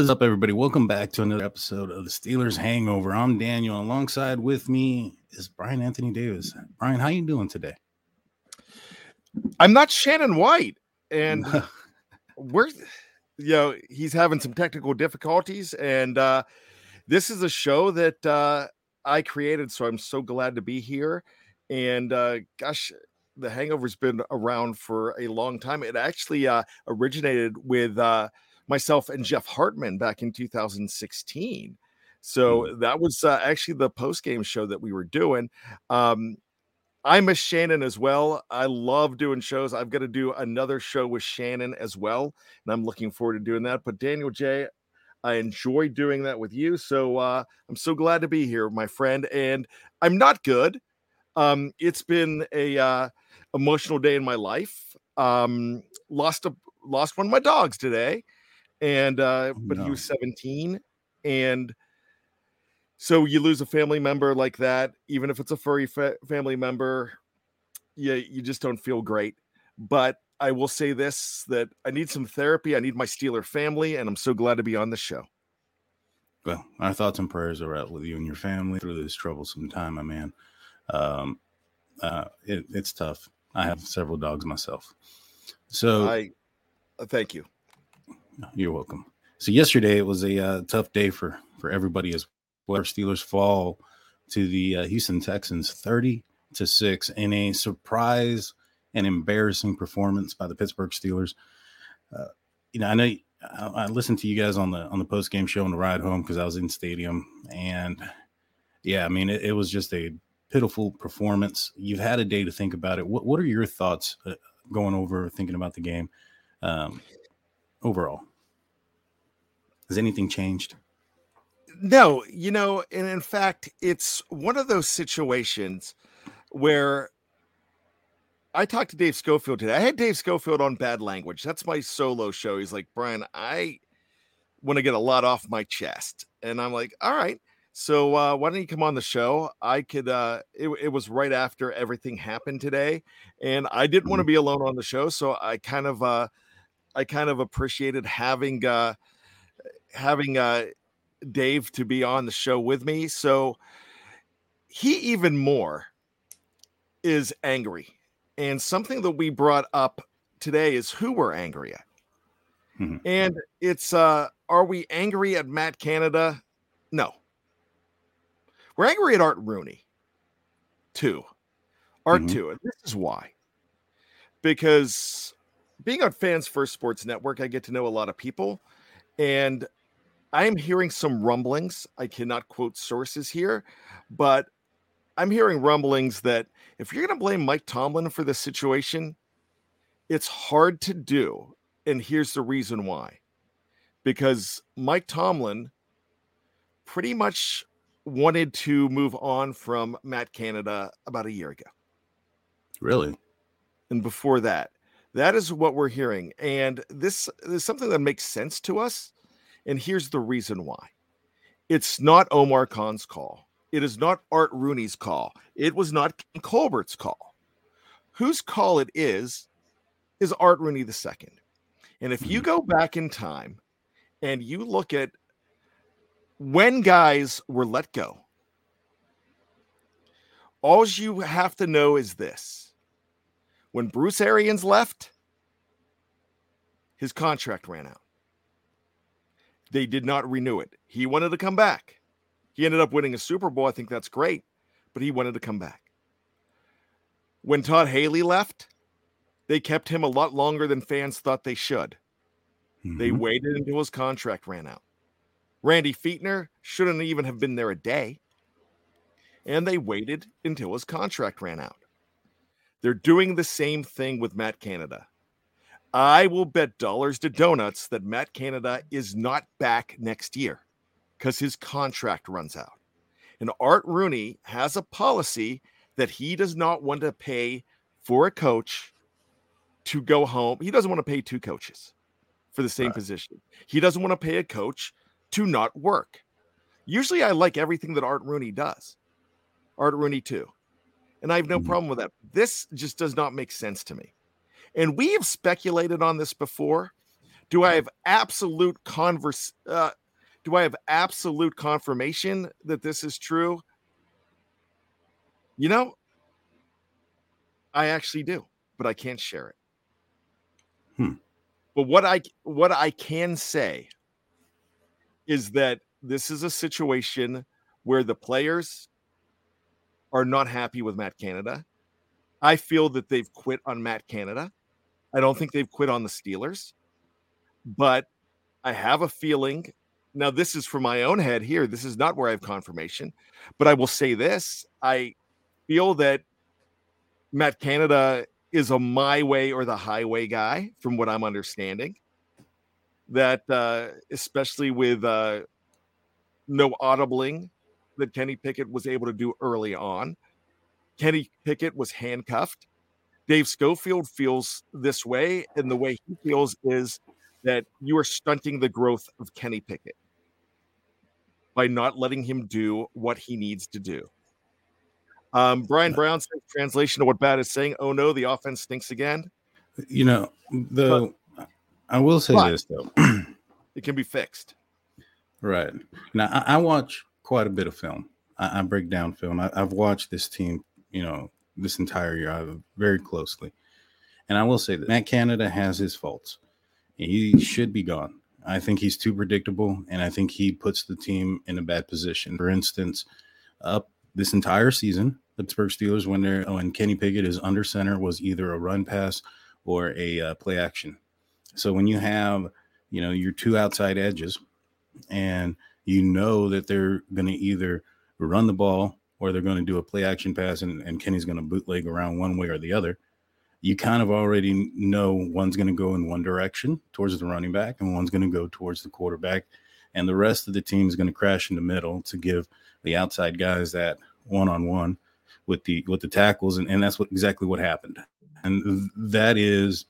What is up, everybody? Welcome back to another episode of the Steelers Hangover. I'm Daniel. Alongside with me is Brian Anthony Davis. Brian, how you doing today? I'm not Shannon White, and we're you know he's having some technical difficulties, and uh, this is a show that uh, I created, so I'm so glad to be here. And uh, gosh, the Hangover's been around for a long time. It actually uh, originated with uh, myself and Jeff Hartman back in 2016. So Mm. that was uh, actually the post game show that we were doing. Um, I miss Shannon as well. I love doing shows. I've got to do another show with Shannon as well, and I'm looking forward to doing that. But Daniel J, I enjoy doing that with you. So uh, I'm so glad to be here, my friend. And I'm not good. Um, it's been a uh, emotional day in my life. Um, lost a lost one of my dogs today, and uh, Oh, but he was 17, and so you lose a family member like that, even if it's a furry fa- family member, you you just don't feel great. But I will say this: that I need some therapy. I need my Steeler family, and I'm so glad to be on the show. Well, our thoughts and prayers are out with you and your family through this troublesome time, my man. Um, uh, it, it's tough. I have several dogs myself. So I uh, thank you. You're welcome. So yesterday it was a uh, tough day for for everybody as well. Steelers fall to the uh, Houston Texans 30 to 6 in a surprise and embarrassing performance by the Pittsburgh Steelers. Uh, you know, I know I, I listened to you guys on the on the post game show on the ride home because I was in stadium, and yeah, I mean it, it was just a pitiful performance. You've had a day to think about it. What what are your thoughts uh, going over thinking about the game um, overall? Has anything changed? No, you know, and in fact, it's one of those situations where I talked to Dave Schofield today. I had Dave Schofield on Bad Language. That's my solo show. He's like, Brian, I want to get a lot off my chest. And I'm like, all right. So uh, why don't you come on the show? I could uh it, it was right after everything happened today. And I didn't want to be alone on the show. So I kind of uh I kind of appreciated having uh having uh Dave to be on the show with me. So he even more is angry. And something that we brought up today is who we're angry at. Mhm. And it's uh are we angry at Matt Canada? No. We're angry at Art Rooney. Two. Art Mhm. two. And this is why. Because being on Fans First Sports Network, I get to know a lot of people. And I'm hearing some rumblings. I cannot quote sources here, but I'm hearing rumblings that if you're going to blame Mike Tomlin for this situation, it's hard to do. And here's the reason why because Mike Tomlin pretty much wanted to move on from Matt Canada about a year ago. Really? And before that, that is what we're hearing. And this is something that makes sense to us. And here's the reason why it's not Omar Khan's call, it is not Art Rooney's call, it was not Ken Colbert's call. Whose call it is, is Art Rooney II. And if you hmm. go back in time and you look at when guys were let go, all you have to know is this when Bruce Arians left, his contract ran out. They did not renew it. He wanted to come back. He ended up winning a Super Bowl. I think that's great, but he wanted to come back. When Todd Haley left, they kept him a lot longer than fans thought they should. They Mhm. waited until his contract ran out. Randy Fichtner shouldn't even have been there a day. And they waited until his contract ran out. They're doing the same thing with Matt Canada. I will bet dollars to donuts that Matt Canada is not back next year because his contract runs out. And Art Rooney has a policy that he does not want to pay for a coach to go home. He doesn't want to pay two coaches for the same Right. position. He doesn't want to pay a coach to not work. Usually I like everything that Art Rooney does. Art Rooney too. And I have no Mhm. problem with that. This just does not make sense to me. And we have speculated on this before. Do I have absolute converse uh, do I have absolute confirmation that this is true? You know, I actually do, but I can't share it. Hmm. But what I what I can say is that this is a situation where the players are not happy with Matt Canada. I feel that they've quit on Matt Canada. I don't think they've quit on the Steelers, but I have a feeling. Now, this is from my own head here. This is not where I have confirmation, but I will say this I feel that Matt Canada is a my way or the highway guy, from what I'm understanding. That, uh, especially with uh, no audibling that Kenny Pickett was able to do early on. Kenny Pickett was handcuffed. Dave Schofield feels this way, and the way he feels is that you are stunting the growth of Kenny Pickett by not letting him do what he needs to do. Um, Brian Brown says, translation of what Bad is saying, oh no, the offense stinks again. You know, the I will say this though. It can be fixed. Right. Now, I, I watch quite a bit of film. I, I break down film. I, I've watched this team, you know, this entire year I, very closely. And I will say that Matt Canada has his faults. He should be gone. I think he's too predictable, and I think he puts the team in a bad position. For instance, up this entire season, the Pittsburgh Steelers, when they're Kenny Pickett is under center, was either a run pass or a uh, play action. So when you have, you know, your two outside edges, and you know that they're going to either run the ball or they're going to do a play action pass, and, and Kenny's going to bootleg around one way or the other. You kind of already know one's going to go in one direction towards the running back, and one's going to go towards the quarterback, and the rest of the team is going to crash in the middle to give the outside guys that one on one with the with the tackles, and, and that's what exactly what happened, and that is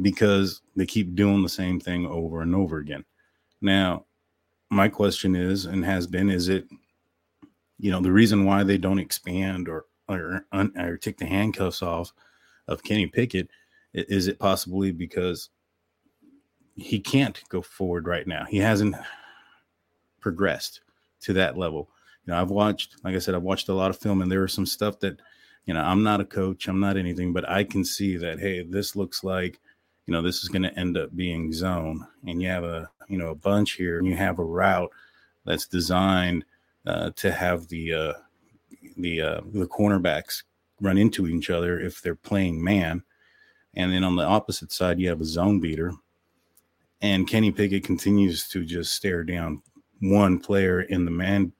because they keep doing the same thing over and over again. Now, my question is and has been is it you know the reason why they don't expand or or, or take the handcuffs off of Kenny Pickett is it possibly because he can't go forward right now he hasn't progressed to that level you know I've watched like I said I've watched a lot of film and there was some stuff that you know, I'm not a coach, I'm not anything, but I can see that, hey, this looks like, you know, this is going to end up being zone. And you have a, you know, a bunch here and you have a route that's designed uh, to have the, uh, the, uh, the cornerbacks run into each other if they're playing man. And then on the opposite side, you have a zone beater. And Kenny Pickett continues to just stare down one player in the man,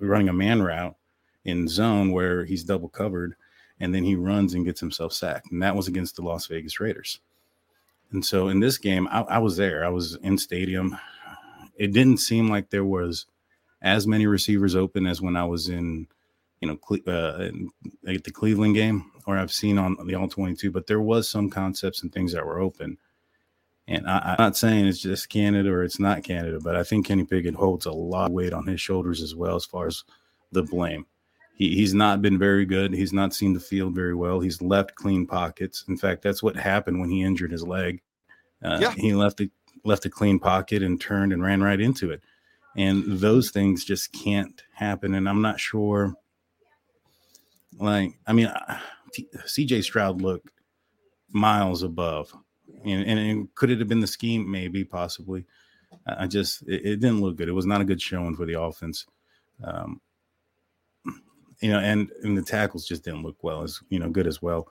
running a man route in zone where he's double covered, and then he runs and gets himself sacked. And that was against the Las Vegas Raiders. And so in this game, I, I was there. I was in stadium. It didn't seem like there was as many receivers open as when I was in, you know, uh, at the Cleveland game, or I've seen on the All 22. But there was some concepts and things that were open. And I, am not saying it's just Canada or it's not Canada, but I think Kenny Pickett holds a lot of weight on his shoulders as well as far as the blame. He, he's not been very good. He's not seen the field very well. He's left clean pockets. In fact, that's what happened when he injured his leg. Uh, yeah. He left a, left a clean pocket and turned and ran right into it. And those things just can't happen. And I'm not sure. Like, I mean, CJ Stroud looked miles above. And, and, could it have been the scheme? Maybe, possibly. I just, it, it, didn't look good. It was not a good showing for the offense. Um, you know, and and the tackles just didn't look well as you know good as well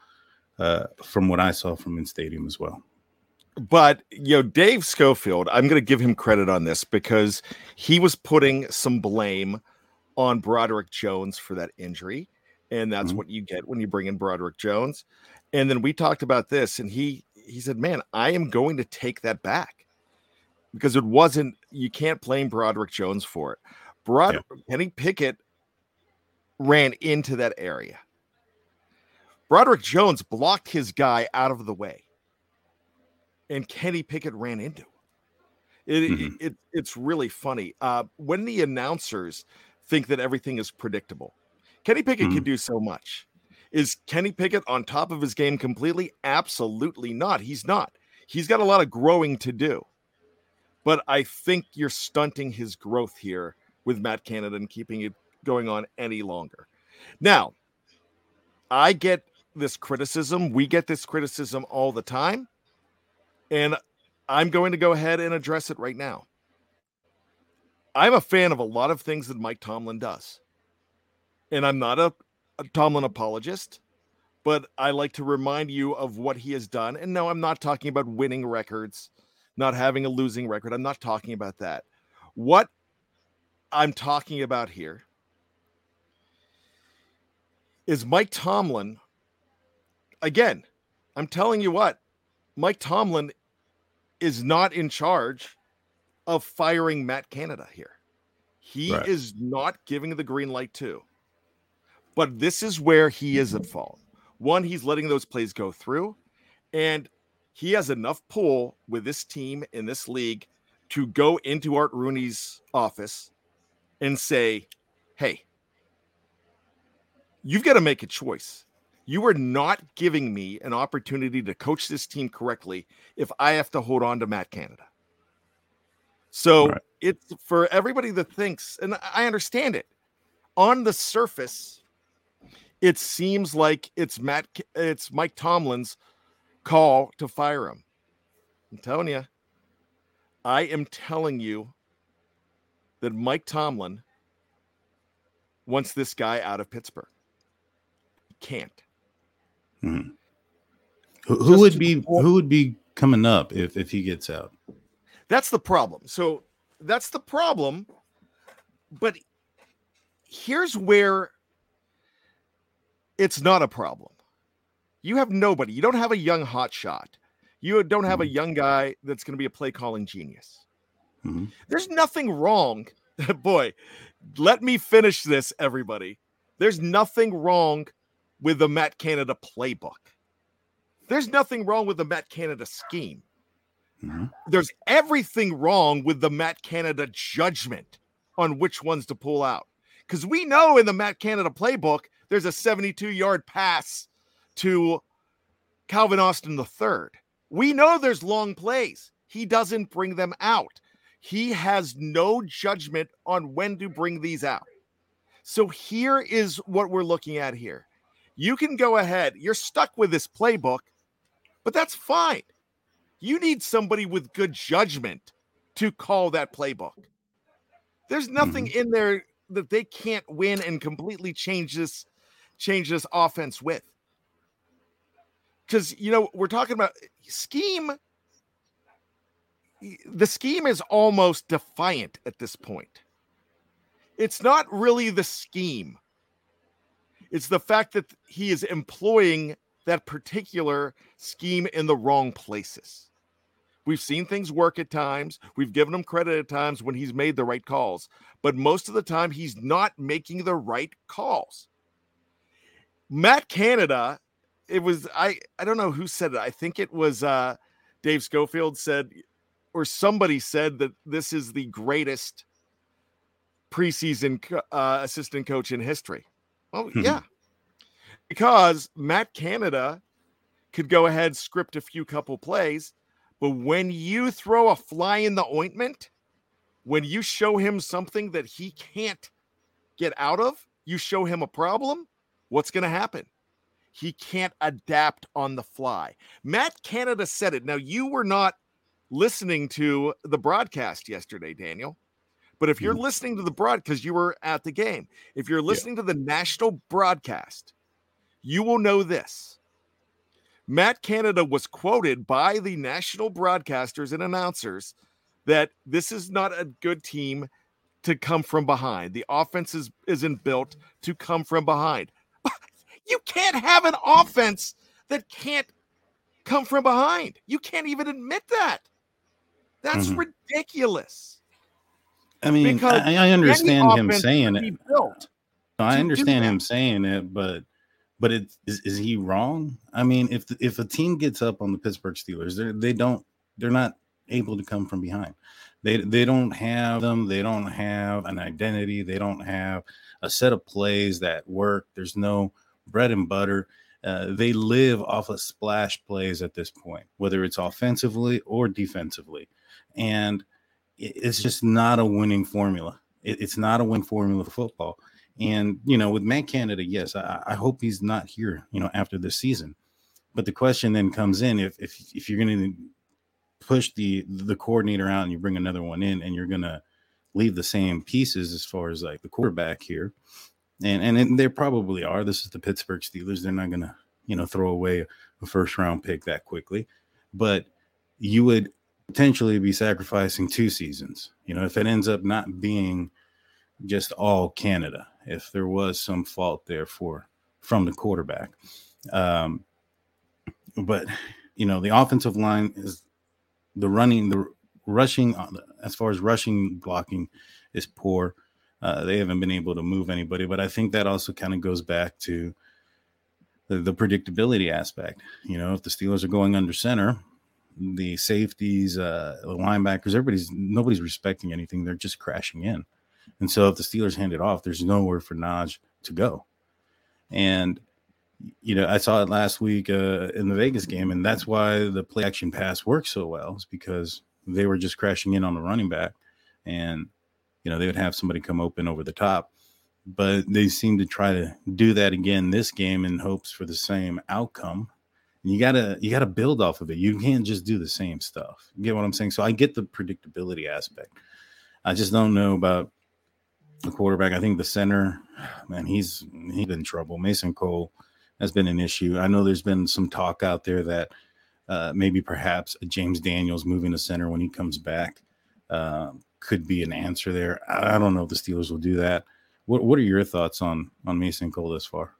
uh, from what I saw from in stadium as well. But you know, Dave Schofield, I'm going to give him credit on this because he was putting some blame on Broderick Jones for that injury, and that's mm-hmm. what you get when you bring in Broderick Jones. And then we talked about this, and he he said, "Man, I am going to take that back because it wasn't. You can't blame Broderick Jones for it. Brod yeah. Kenny Pickett ran into that area. Broderick Jones blocked his guy out of the way, and Kenny Pickett ran into. It, mm-hmm. it, it, it's really funny. Uh, when the announcers think that everything is predictable, Kenny Pickett mm-hmm. can do so much. Is Kenny Pickett on top of his game completely? Absolutely not. He's not. He's got a lot of growing to do. But I think you're stunting his growth here with Matt Canada and keeping it going on any longer. Now, I get this criticism. We get this criticism all the time. And I'm going to go ahead and address it right now. I'm a fan of a lot of things that Mike Tomlin does. And I'm not a, a Tomlin apologist, but I like to remind you of what he has done. And no, I'm not talking about winning records, not having a losing record. I'm not talking about that. What I'm talking about here is Mike Tomlin. Again, I'm telling you what, Mike Tomlin is not in charge of firing Matt Canada here. He right. is not giving the green light to. But this is where he is at fault. One, he's letting those plays go through, and he has enough pull with this team in this league to go into Art Rooney's office and say, Hey, you've got to make a choice. You are not giving me an opportunity to coach this team correctly if I have to hold on to Matt Canada. So right. it's for everybody that thinks, and I understand it. On the surface, it seems like it's Matt, it's Mike Tomlin's call to fire him. I'm telling you, I am telling you that Mike Tomlin wants this guy out of Pittsburgh He can't. Hmm. Who, who would be who would be coming up if if he gets out? That's the problem. So that's the problem. But here's where it's not a problem. You have nobody. You don't have a young hot shot. You don't have mm-hmm. a young guy that's going to be a play calling genius. Mm-hmm. There's nothing wrong. Boy, let me finish this, everybody. There's nothing wrong with the Matt Canada playbook. There's nothing wrong with the Matt Canada scheme. Mm-hmm. There's everything wrong with the Matt Canada judgment on which ones to pull out. Because we know in the Matt Canada playbook, there's a 72 yard pass to Calvin Austin III. We know there's long plays. He doesn't bring them out. He has no judgment on when to bring these out. So here is what we're looking at here You can go ahead. You're stuck with this playbook, but that's fine. You need somebody with good judgment to call that playbook. There's nothing mm-hmm. in there that they can't win and completely change this change this offense with. Cuz you know, we're talking about scheme the scheme is almost defiant at this point. It's not really the scheme. It's the fact that he is employing that particular scheme in the wrong places. We've seen things work at times. We've given him credit at times when he's made the right calls, but most of the time he's not making the right calls. Matt Canada, it was I I don't know who said it. I think it was uh Dave Schofield said or somebody said that this is the greatest preseason uh, assistant coach in history. Well, hmm. yeah. Because Matt Canada could go ahead script a few couple plays but when you throw a fly in the ointment, when you show him something that he can't get out of, you show him a problem, what's going to happen? He can't adapt on the fly. Matt Canada said it. Now, you were not listening to the broadcast yesterday, Daniel. But if you're mm. listening to the broad because you were at the game, if you're listening yeah. to the national broadcast, you will know this. Matt Canada was quoted by the national broadcasters and announcers that this is not a good team to come from behind. The offense is, isn't built to come from behind. You can't have an offense that can't come from behind. You can't even admit that. That's mm-hmm. ridiculous. I mean, I, I, understand him saying it. I understand him saying it, but but it is, is he wrong? I mean, if if a team gets up on the Pittsburgh Steelers, they they don't they're not able to come from behind. They they don't have them. They don't have an identity. They don't have a set of plays that work. There's no bread and butter. Uh, they live off of splash plays at this point, whether it's offensively or defensively, and it's just not a winning formula. It, it's not a win formula for football. And you know, with Matt Canada, yes, I, I hope he's not here. You know, after this season. But the question then comes in: if if if you're going to push the the coordinator out and you bring another one in, and you're going to leave the same pieces as far as like the quarterback here, and and, and there probably are. This is the Pittsburgh Steelers; they're not going to you know throw away a first round pick that quickly, but you would potentially be sacrificing two seasons. You know, if it ends up not being just all Canada, if there was some fault there for from the quarterback. Um, but you know, the offensive line is the running, the rushing, uh, as far as rushing blocking, is poor. Uh, they haven't been able to move anybody, but I think that also kind of goes back to the, the, predictability aspect. You know, if the Steelers are going under center, the safeties, uh, the linebackers, everybody's nobody's respecting anything. They're just crashing in. And so if the Steelers hand it off, there's nowhere for Naj to go. And you know, I saw it last week uh, in the Vegas game, and that's why the play action pass works so well, is because they were just crashing in on the running back, and you know they would have somebody come open over the top. But they seem to try to do that again this game in hopes for the same outcome. You gotta you gotta build off of it. You can't just do the same stuff. You get what I'm saying? So I get the predictability aspect. I just don't know about the quarterback. I think the center, man, he's he's been trouble. Mason Cole has been an issue. I know there's been some talk out there that uh, maybe perhaps James Daniels moving to center when he comes back uh, could be an answer there. I, I don't know if the Steelers will do that. What What are your thoughts on on Mason Cole this far?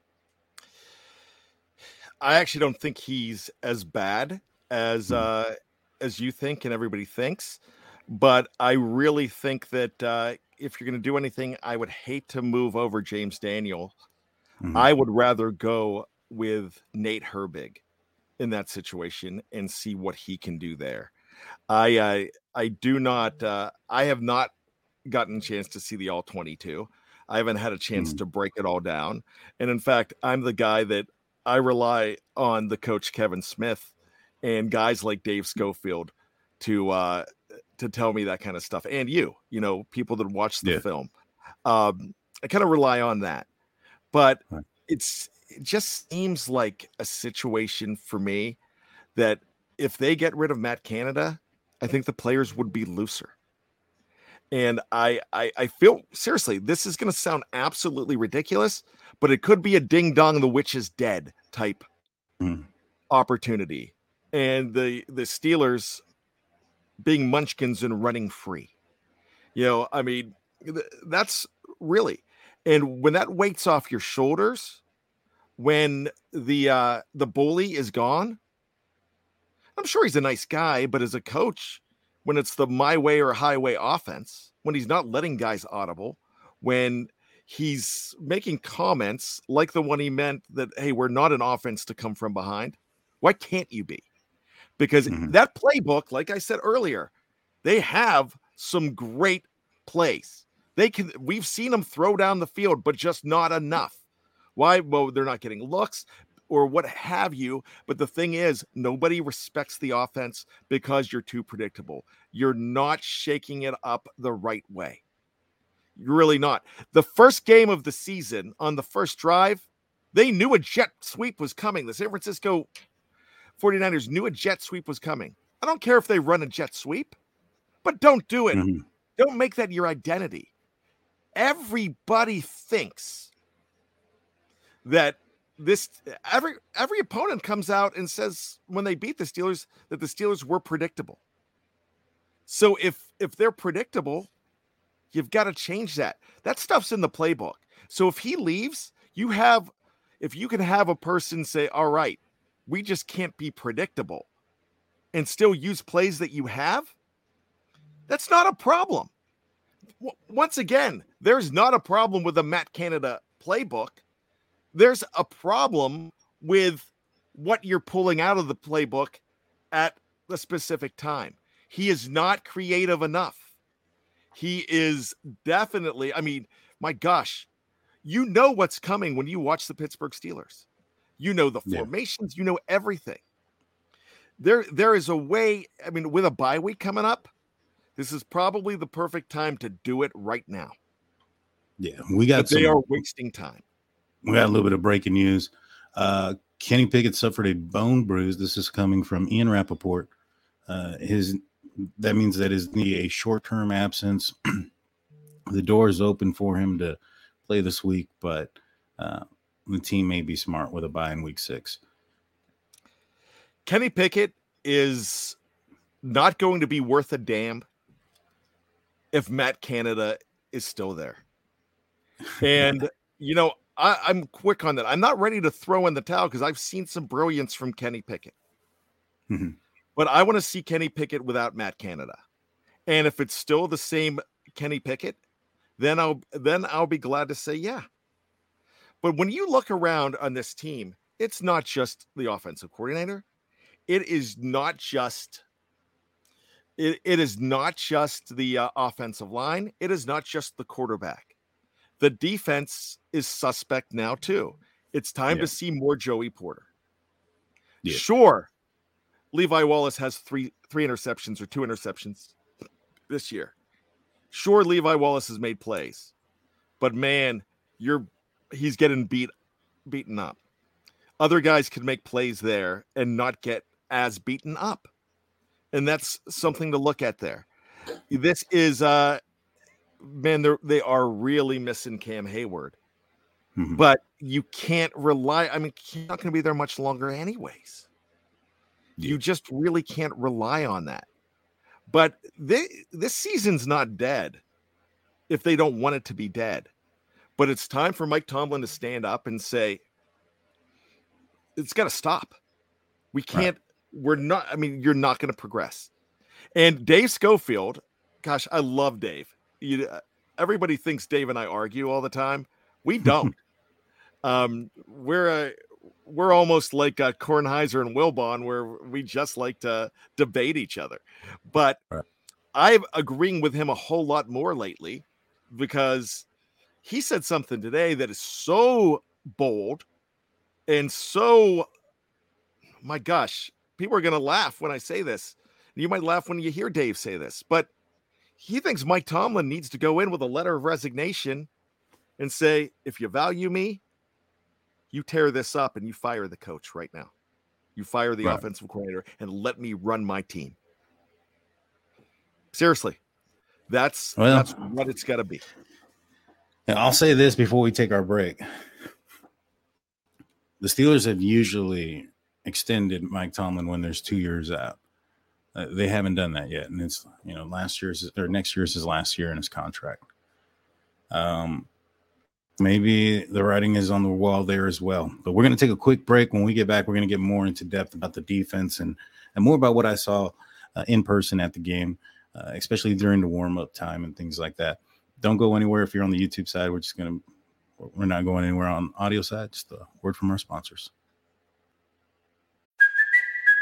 I actually don't think he's as bad as hmm. uh, as you think and everybody thinks, but I really think that uh, if you're going to do anything, I would hate to move over James Daniel. Mm-hmm. I would rather go with Nate Herbig in that situation and see what he can do there. I I, I do not uh, I have not gotten a chance to see the all 22. I haven't had a chance mm-hmm. to break it all down. And in fact, I'm the guy that I rely on the coach Kevin Smith and guys like Dave Schofield to uh to tell me that kind of stuff and you you know people that watch the yeah. film um i kind of rely on that but it's it just seems like a situation for me that if they get rid of Matt Canada, I think the players would be looser. And I, I, I feel seriously, this is going to sound absolutely ridiculous, but it could be a ding dong, the witch is dead type mm. opportunity, and the the Steelers being Munchkins and running free. You know, I mean, th- that's really, and when that weight's off your shoulders, when the uh the bully is gone, I'm sure he's a nice guy, but as a coach, when it's the my way or highway offense, when he's not letting guys audible, when he's making comments like the one he meant that, hey, we're not an offense to come from behind. Why can't you be? Because mm-hmm. that playbook, like I said earlier, they have some great plays. They can, we've seen them throw down the field, but just not enough. Why? Well, they're not getting looks or what have you. But the thing is, nobody respects the offense because you're too predictable. You're not shaking it up the right way. You're really not. The first game of the season on the first drive, they knew a jet sweep was coming. The San Francisco 49ers knew a jet sweep was coming. I don't care if they run a jet sweep, but don't do it. Mm-hmm. Don't make that your identity. Everybody thinks that this every every opponent comes out and says when they beat the Steelers that the Steelers were predictable. So if if they're predictable, you've got to change that. That stuff's in the playbook. So if he leaves, you have if you can have a person say, "All right, we just can't be predictable," and still use plays that you have, that's not a problem. Once again, there's not a problem with the Matt Canada playbook there's a problem with what you're pulling out of the playbook at the specific time. He is not creative enough. He is definitely, I mean, my gosh, you know what's coming when you watch the Pittsburgh Steelers. You know the formations, yeah. you know everything. There, there is a way. I mean, with a bye week coming up, this is probably the perfect time to do it right now. Yeah, we got. But some, they are wasting time we got a little bit of breaking news. Uh, Kenny Pickett suffered a bone bruise. This is coming from Ian Rapoport. Uh, his that means that his knee a short term absence. the door is open for him to play this week, but uh, the team may be smart with a bye in week six. Kenny Pickett is not going to be worth a damn if Matt Canada is still there. And you know, I, am quick on that. I'm not ready to throw in the towel because I've seen some brilliance from Kenny Pickett. Mm-hmm. But I want to see Kenny Pickett without Matt Canada. And if it's still the same Kenny Pickett, then I'll then I'll be glad to say yeah. But when you look around on this team, it's not just the offensive coordinator. It is not just it, it is not just the uh, offensive line. It is not just the quarterback the defense is suspect now too. It's time yeah. to see more Joey Porter. Yeah. Sure, Levi Wallace has three three interceptions or two interceptions this year. Sure, Levi Wallace has made plays, but man, you're he's getting beat beaten up. Other guys could make plays there and not get as beaten up. And that's something to look at there. This is uh man, they're they are really missing Cam Hayward. Mm-hmm. But you can't rely. I mean, he's not going to be there much longer, anyways. Yeah. You just really can't rely on that. But they, this season's not dead if they don't want it to be dead. But it's time for Mike Tomlin to stand up and say, it's got to stop. We can't, right. we're not, I mean, you're not going to progress. And Dave Schofield, gosh, I love Dave you everybody thinks Dave and I argue all the time. We don't. um, we're a we're almost like uh, Kornheiser and Wilbon, where we just like to debate each other. But right. I'm agreeing with him a whole lot more lately because he said something today that is so bold and so, my gosh, people are going to laugh when I say this. You might laugh when you hear Dave say this, but he thinks Mike Tomlin needs to go in with a letter of resignation and say, if you value me, you tear this up and you fire the coach right now. You fire the right. offensive coordinator and let me run my team. Seriously, that's well, that's what it's got to be. And I'll say this before we take our break. The Steelers have usually extended Mike Tomlin when there's two years out. Uh, they haven't done that yet, and it's you know last year's or next year's his last year in his contract. Um, maybe the writing is on the wall there as well. But we're going to take a quick break. When we get back, we're going to get more into depth about the defense and and more about what I saw uh, in person at the game, uh, especially during the warm up time and things like that. Don't go anywhere if you're on the YouTube side. We're just going to we're not going anywhere on audio side. Just a word from our sponsors.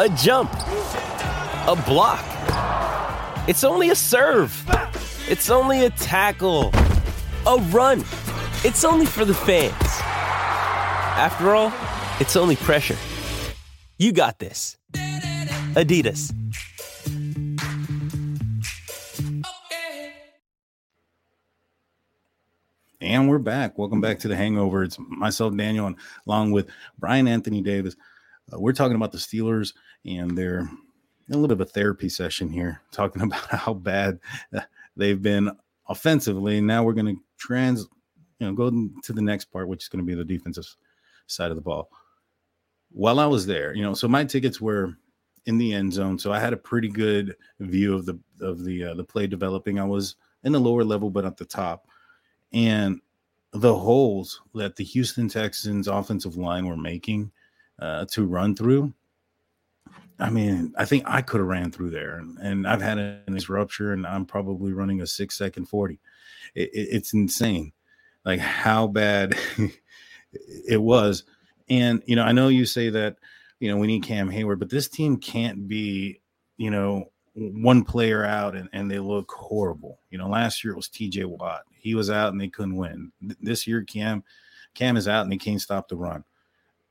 a jump, a block. It's only a serve. It's only a tackle, a run. It's only for the fans. After all, it's only pressure. You got this. Adidas. And we're back. Welcome back to the Hangover. It's myself, Daniel, and along with Brian Anthony Davis. Uh, we're talking about the Steelers and their a little bit of a therapy session here, talking about how bad uh, they've been offensively. Now we're going to trans, you know, go to the next part, which is going to be the defensive side of the ball. While I was there, you know, so my tickets were in the end zone, so I had a pretty good view of the of the uh, the play developing. I was in the lower level, but at the top and the holes that the Houston Texans offensive line were making uh, to run through. I mean, I think I could have ran through there, and, and I've had a rupture, and I'm probably running a six second forty. It, it, it's insane, like how bad it was. And you know, I know you say that you know we need Cam Hayward, but this team can't be you know one player out and, and they look horrible. You know, last year it was TJ Watt. He was out and they couldn't win. This year Cam Cam is out and they can't stop the run.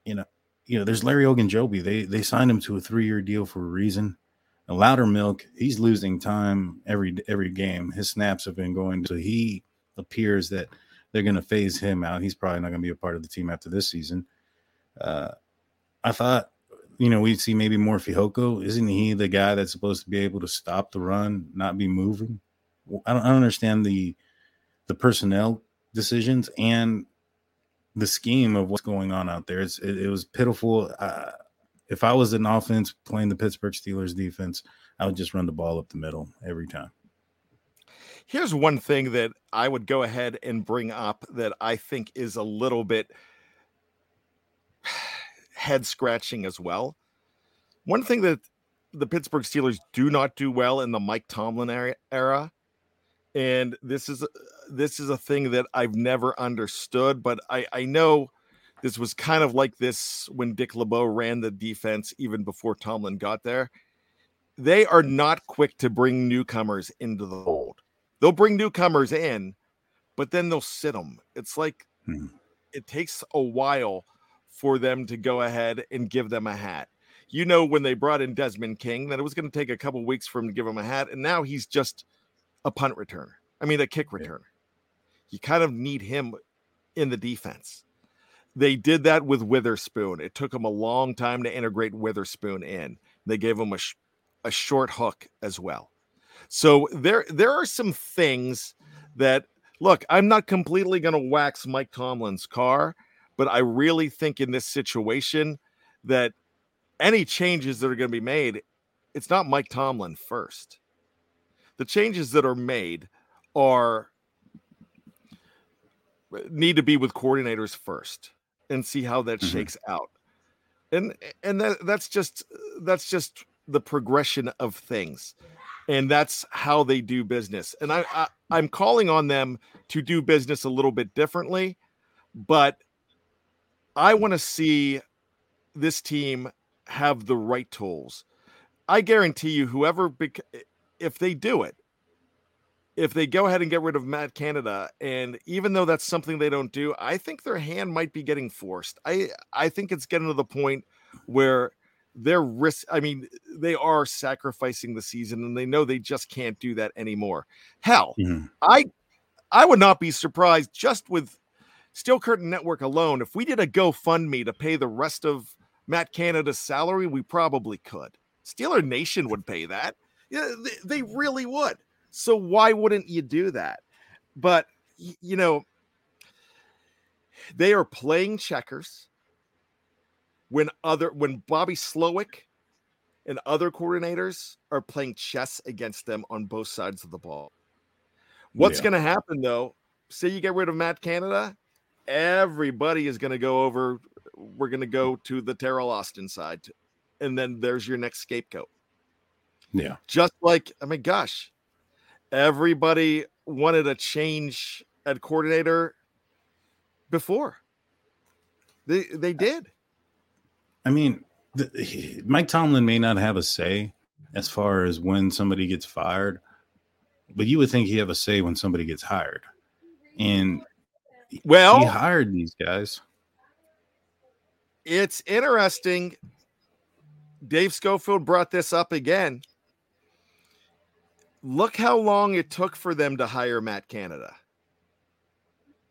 You know, you know, there's Larry Ogunjobi. They they signed him to a three-year deal for a reason. And Loudermilk, he's losing time every every game. His snaps have been going, so he appears that they're going to phase him out. He's probably not going to be a part of the team after this season. Uh, I thought you know, we'd see maybe more Fehoko. Isn't he the guy that's supposed to be able to stop the run, not be moving? I don't, I don't understand the the personnel decisions and the scheme of what's going on out there. It, it was pitiful. Uh, if I was an offense playing the Pittsburgh Steelers defense, I would just run the ball up the middle every time. Here's one thing that I would go ahead and bring up that I think is a little bit head scratching as well. One thing that the Pittsburgh Steelers do not do well in the Mike Tomlin era and this is this is a thing that I've never understood, but I I know this was kind of like this when Dick LeBeau ran the defense even before Tomlin got there. They are not quick to bring newcomers into the fold. They'll bring newcomers in, but then they'll sit them. It's like Hmm. it takes a while for them to go ahead and give them a hat. You know, when they brought in Desmond King, that it was going to take a couple weeks for him to give him a hat, and now he's just a punt returner. I mean, a kick returner. You kind of need him in the defense. They did that with Witherspoon. It took him a long time to integrate Witherspoon in. They gave him a, sh- a short hook as well. So there there are some things that look, I'm not completely going to wax Mike Tomlin's car, but I really think in this situation that any changes that are going to be made, it's not Mike Tomlin first. The changes that are made are need to be with coordinators first and see how that Mhm. shakes out. And and that, that's just that's just the progression of things. And that's how they do business. And I, I I'm calling on them to do business a little bit differently, but I want to see this team have the right tools. I guarantee you, whoever, bec- if they do it, if they go ahead and get rid of Matt Canada, and even though that's something they don't do, I think their hand might be getting forced. I I think it's getting to the point where they're risk. I mean, they are sacrificing the season, and they know they just can't do that anymore. Hell, Mhm. I I would not be surprised just with Steel Curtain Network alone. If we did a GoFundMe to pay the rest of Matt Canada's salary, we probably could. Steeler Nation would pay that. Yeah, they, they really would. So why wouldn't you do that? But you know, they are playing checkers when other when Bobby Slowik and other coordinators are playing chess against them on both sides of the ball. What's Yeah. going to happen though? Say you get rid of Matt Canada, everybody is going to go over. We're going to go to the Teryl Austin side, and then there's your next scapegoat. Yeah. Just like, I mean, gosh, everybody wanted a change at coordinator before. They they did. I mean, the, Mike Tomlin may not have a say as far as when somebody gets fired, but you would think he have a say when somebody gets hired. And Well, he hired these guys. it's interesting. Dave Schofield brought this up again. Look how long it took for them to hire Matt Canada.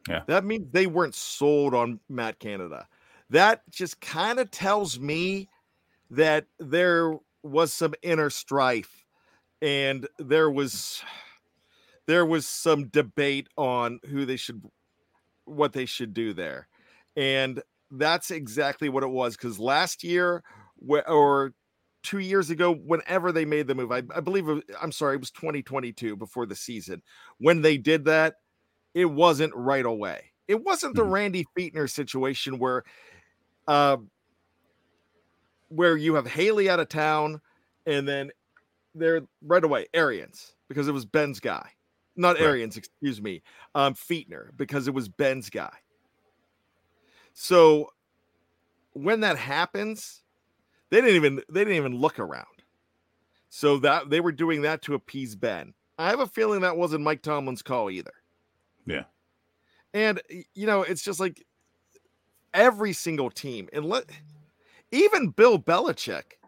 Yeah. That means they weren't sold on Matt Canada. That just kind of tells me that there was some inner strife and there was there was some debate on who they should what they should do there. And that's exactly what it was because last year or two years ago, whenever they made the move, I, I believe, it- I'm sorry, it was 2022 before the season. When they did that, it wasn't right away. It wasn't the Mhm. Randy Fichtner situation where, uh, where you have Haley out of town and then they're right away Arians because it was Ben's guy, not Right. Arians, excuse me, um, Fichtner because it was Ben's guy. So when that happens, they didn't even they didn't even look around. So that they were doing that to appease Ben. I have a feeling that wasn't Mike Tomlin's call either. Yeah. And you know, it's just like every single team, and let even Bill Belichick.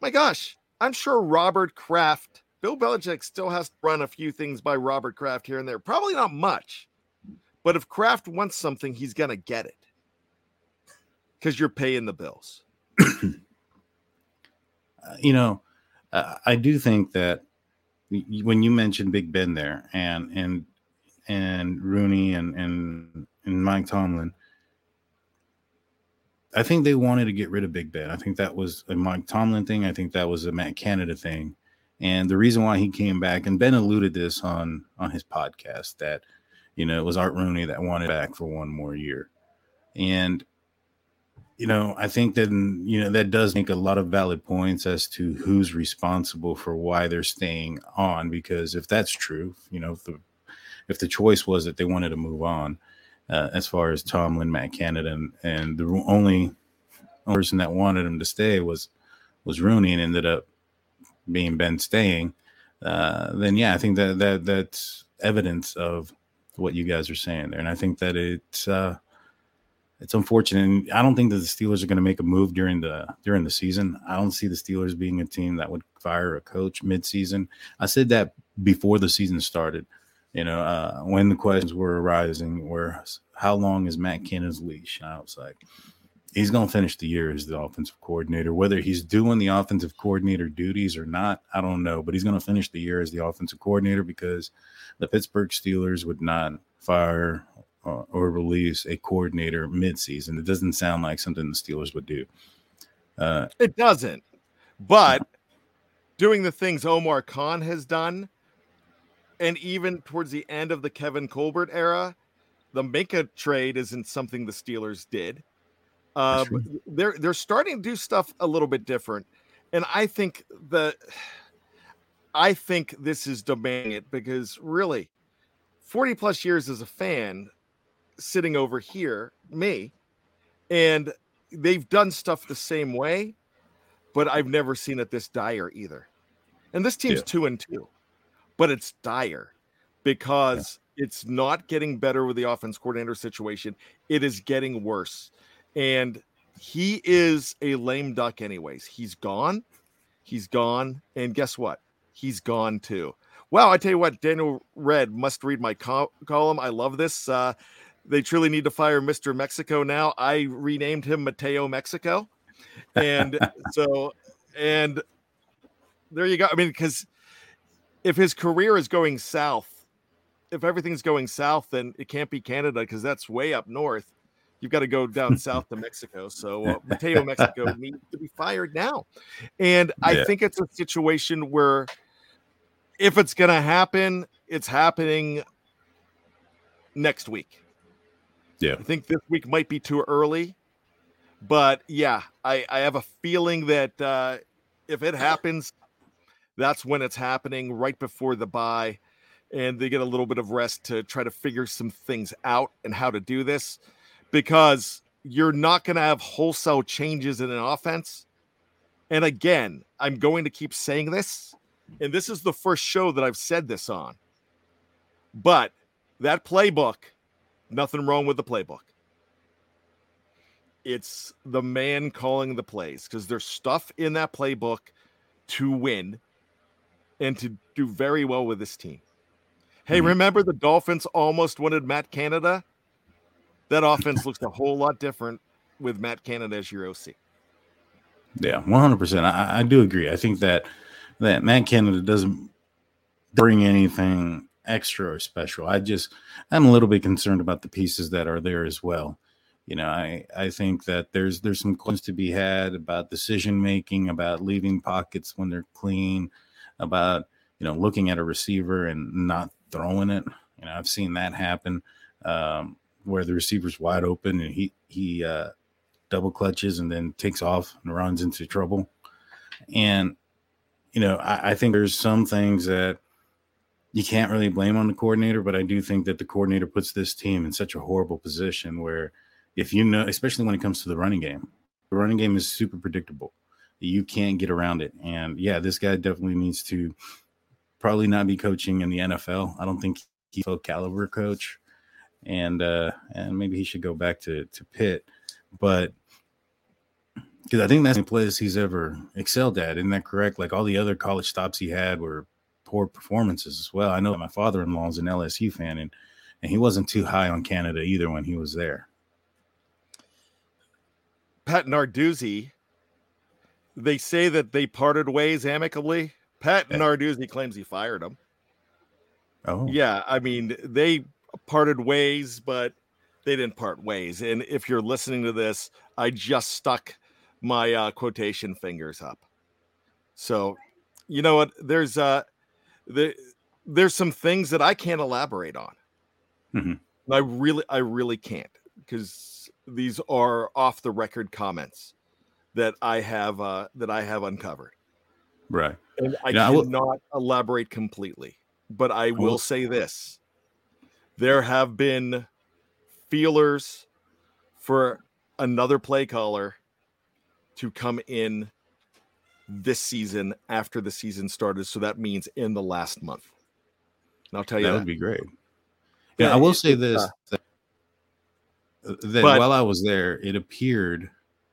My gosh, I'm sure Robert Kraft, Bill Belichick still has to run a few things by Robert Kraft here and there. Probably not much, but if Kraft wants something, he's gonna get it because you're paying the bills. You know, uh, I do think that when you mentioned Big Ben there and and and Rooney and and and Mike Tomlin, I think they wanted to get rid of Big Ben. I think that was a Mike Tomlin thing. I think that was a Matt Canada thing, And the reason why he came back, and Ben alluded this on on his podcast that you know it was Art Rooney that wanted back for one more year, and you know I think that you know that does make a lot of valid points as to who's responsible for why they're staying on. Because if that's true, you know if the if the choice was that they wanted to move on, uh, as far as Tomlin, Matt Canada, and, and the only person that wanted him to stay was was Rooney, and ended up being Ben staying, uh, then yeah, I think that that that's evidence of what you guys are saying there, and I think that it's uh, it's unfortunate. And I don't think that the Steelers are going to make a move during the during the season. I don't see the Steelers being a team that would fire a coach mid-season. I said that before the season started. You know, uh, when the questions were arising, were how long is Matt Canada's leash? And I was like, he's going to finish the year as the offensive coordinator. Whether he's doing the offensive coordinator duties or not, I don't know. But he's going to finish the year as the offensive coordinator because the Pittsburgh Steelers would not fire or release a coordinator midseason. It doesn't sound like something the Steelers would do. Uh, it doesn't. But doing the things Omar Khan has done, and even towards the end of the Kevin Colbert era, the Minkah trade isn't something the Steelers did. Um, they're they're starting to do stuff a little bit different, and I think the I think this is demanding it because really, forty plus years as a fan, sitting over here, me, and they've done stuff the same way, but I've never seen it this dire either. And this team's yeah. two and two, but it's dire because yeah. it's not getting better with the offense coordinator situation. It is getting worse and he is a lame duck, anyways. He's gone. He's gone. And guess what? He's gone too. Wow, I tell you what, Daniel Red must read my co- column. I love this. Uh, they truly need to fire Mr. Mexico now. I renamed him Mateo Mexico. And so, and there you go. I mean, because if his career is going south, if everything's going south, then it can't be Canada because that's way up north you've got to go down south to Mexico. So uh, Mateo Mexico needs to be fired now. And I yeah. think it's a situation where if it's going to happen, it's happening next week. Yeah. I think this week might be too early. But yeah, I, I have a feeling that uh, if it happens, that's when it's happening right before the bye. And they get a little bit of rest to try to figure some things out and how to do this because you're not going to have wholesale changes in an offense. And again, I'm going to keep saying this, and this is the first show that I've said this on. But that playbook, nothing wrong with the playbook. It's the man calling the plays because there's stuff in that playbook to win and to do very well with this team. Hey, mm-hmm. remember the Dolphins almost wanted Matt Canada? that offense looks a whole lot different with Matt Canada as your OC. Yeah, one hundred percent. I do agree. I think that that Matt Canada doesn't bring anything extra or special. I just I'm a little bit concerned about the pieces that are there as well. You know, I I think that there's there's some questions to be had about decision making, about leaving pockets when they're clean, about you know looking at a receiver and not throwing it. You know, I've seen that happen. Um, where the receiver's wide open and he he uh, double clutches and then takes off and runs into trouble. And you know, I, I think there's some things that you can't really blame on the coordinator, but I do think that the coordinator puts this team in such a horrible position where if you know, especially when it comes to the running game, the running game is super predictable. You can't get around it. And yeah, this guy definitely needs to probably not be coaching in the NFL. I don't think he's a caliber coach and uh, and maybe he should go back to to Pitt, but because I think that's the place he's ever excelled at. Isn't that correct? Like all the other college stops he had were poor performances as well. I know that my father-in-law is an LSU fan, and and he wasn't too high on Canada either when he was there. Pat Narduzzi, they say that they parted ways amicably. Pat yeah. Narduzzi claims he fired him. Oh, yeah. I mean, they parted ways, but they didn't part ways. And if you're listening to this, I just stuck my uh, quotation fingers up. So you know what? There's uh, the there's some things that I can't elaborate on. Mm-hmm. I really, I really can't because these are off the record comments that I have uh, that I have uncovered. Right. And I Yeah, I will- cannot elaborate completely, but I will will- say this: there have been feelers for another play caller to come in this season after the season started. So that means in the last month. And I'll tell you that that. would be great. Yeah, Yeah, I will it- say this: uh, that, that but- while I was there, it appeared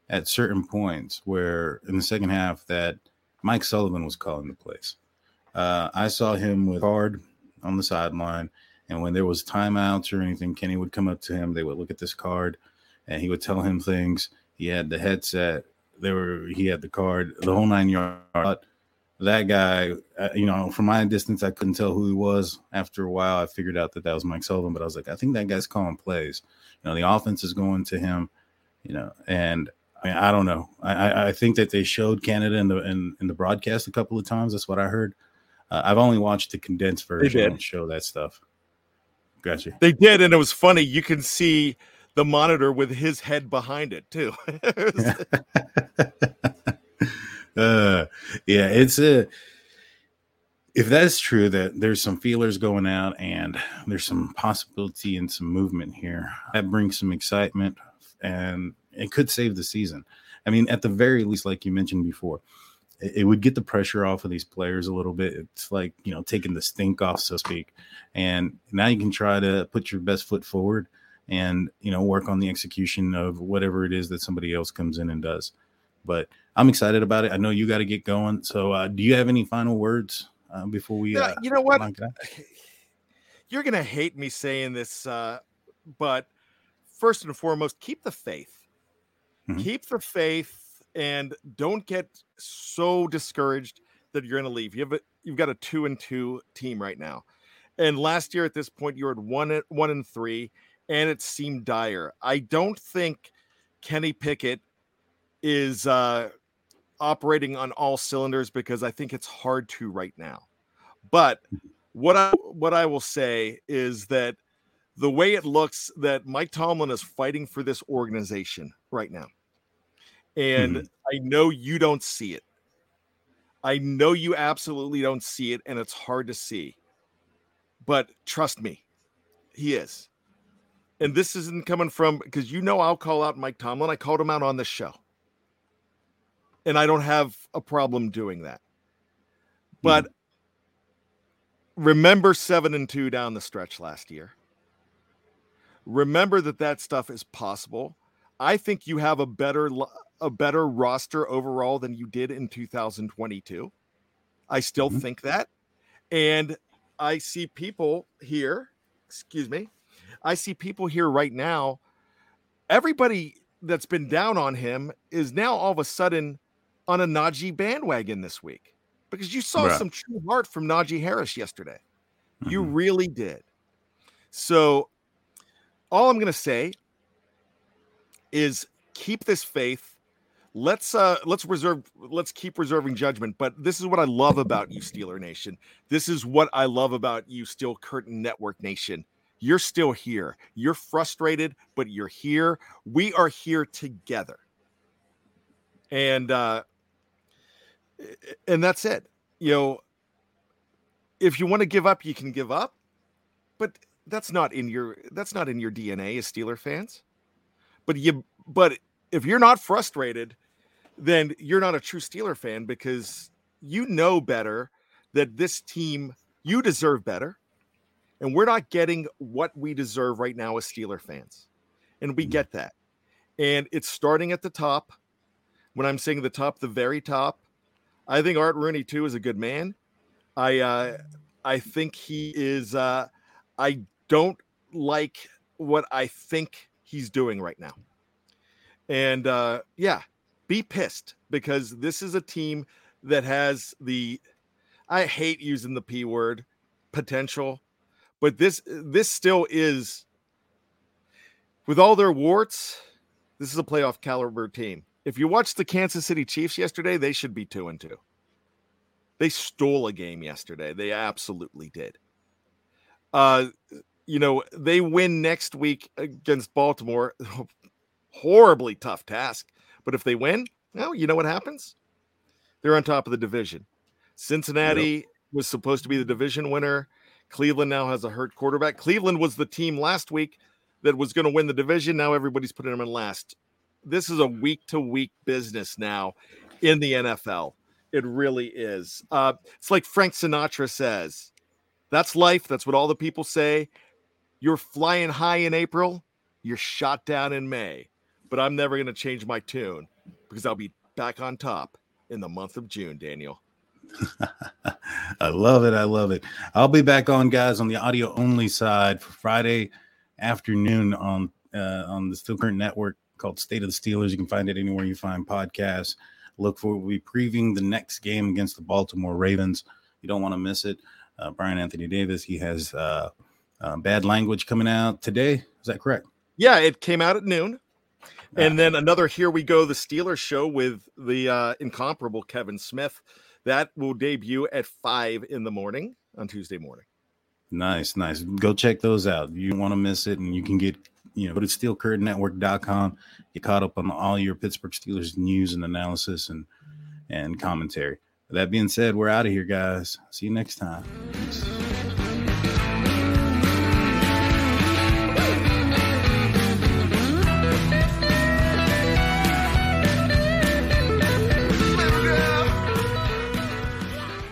at certain points where in the second half that Mike Sullivan was calling the plays. Uh, I saw him with card on the sideline, and when there was timeouts or anything, Kenny would come up to him. They would look at this card, and he would tell him things. He had the headset. There were he had the card, the whole nine yard. That guy, uh, you know, from my distance, I couldn't tell who he was. After a while, I figured out that that was Mike Sullivan. But I was like, I think that guy's calling plays. You know, the offense is going to him. You know, and I, mean, I don't know. I, I- I think that they showed Canada in the in, in the broadcast a couple of times. That's what I heard. Uh, I've only watched the condensed version. They did. show that stuff. Gotcha. They did, and it was funny. You can see the monitor with his head behind it too. uh yeah it's a if that's true that there's some feelers going out and there's some possibility and some movement here that brings some excitement and it could save the season. I mean at the very least like you mentioned before it, it would get the pressure off of these players a little bit. It's like you know taking the stink off so to speak. And now you can try to put your best foot forward and you know work on the execution of whatever it is that somebody else comes in and does but I'm excited about it. I know you got to get going. So, uh, do you have any final words uh, before we? Uh, you know what? knock it out? You're gonna hate me saying this, uh, but first and foremost, keep the faith. Mhm. Keep the faith, and don't get so discouraged that you're gonna leave. You have a, you've got a two and two team right now, and last year at this point you were at one and- one and three, and it seemed dire. I don't think Kenny Pickett is uh, operating on all cylinders because I think it's hard to right now. But what I what I will say is that the way it looks that Mike Tomlin is fighting for this organization right now. And I know you don't see it. I know you absolutely don't see it and it's hard to see. But trust me, he is. And this isn't coming from because you know I'll call out Mike Tomlin. I called him out on the show. And I don't have a problem doing that. Hmm. But remember 7 and 2 down the stretch last year. Remember that that stuff is possible. I think you have a better a better roster overall than you did in 2022. I still hmm. think that. And I see people here, excuse me. I see people here right now. Everybody that's been down on him is now all of a sudden on a Najee bandwagon this week because you saw Right. some true heart from Najee Harris yesterday. You really did. So, all I'm going to say is keep this faith. Let's uh let's reserve let's keep reserving judgment. But this is what I love about you, Steeler Nation. This is what I love about you, Steel Curtain Network Nation. You're still here. You're frustrated, but you're here. We are here together. And uh and that's it. You know, if you want to give up, you can give up, but that's not in your that's not in your DNA as Steeler fans. But you but if you're not frustrated, then you're not a true Steeler fan because you know better that this team you deserve better. And we're not getting what we deserve right now as Steeler fans. And we get that. And it's starting at the top. When I'm saying the top, the very top, I think Art Rooney too is a good man. I uh I think he is uh I don't like what I think he's doing right now. And uh yeah, be pissed because this is a team that has the I hate using the P word potential, but this this still is with all their warts, this is a playoff caliber team. If you watch the Kansas City Chiefs yesterday, they should be 2 and 2. They stole a game yesterday. They absolutely did. Uh, you know, they win next week against Baltimore. Horribly tough task. But if they win, well, you know what happens? They're on top of the division. Cincinnati yep. was supposed to be the division winner. Cleveland now has a hurt quarterback. Cleveland was the team last week that was going to win the division. Now everybody's putting them in last. This is a week to week business now in the NFL. It really is. Uh, it's like Frank Sinatra says that's life. That's what all the people say. You're flying high in April, you're shot down in May. But I'm never going to change my tune because I'll be back on top in the month of June, Daniel. I love it. I love it. I'll be back on, guys, on the audio only side for Friday afternoon on uh, on the Steel Curtain Network called State of the Steelers. You can find it anywhere you find podcasts. Look for we'll be previewing the next game against the Baltimore Ravens. You don't want to miss it. Uh, Brian Anthony Davis, he has uh, uh, bad language coming out today. Is that correct? Yeah, it came out at noon. And then another Here We Go, the Steelers show with the uh, incomparable Kevin Smith. That will debut at five in the morning on Tuesday morning. Nice, nice. Go check those out. You want to miss it, and you can get, you know, go to steelcurtainnetwork.com. Get caught up on all your Pittsburgh Steelers news and analysis and and commentary. That being said, we're out of here, guys. See you next time. Peace.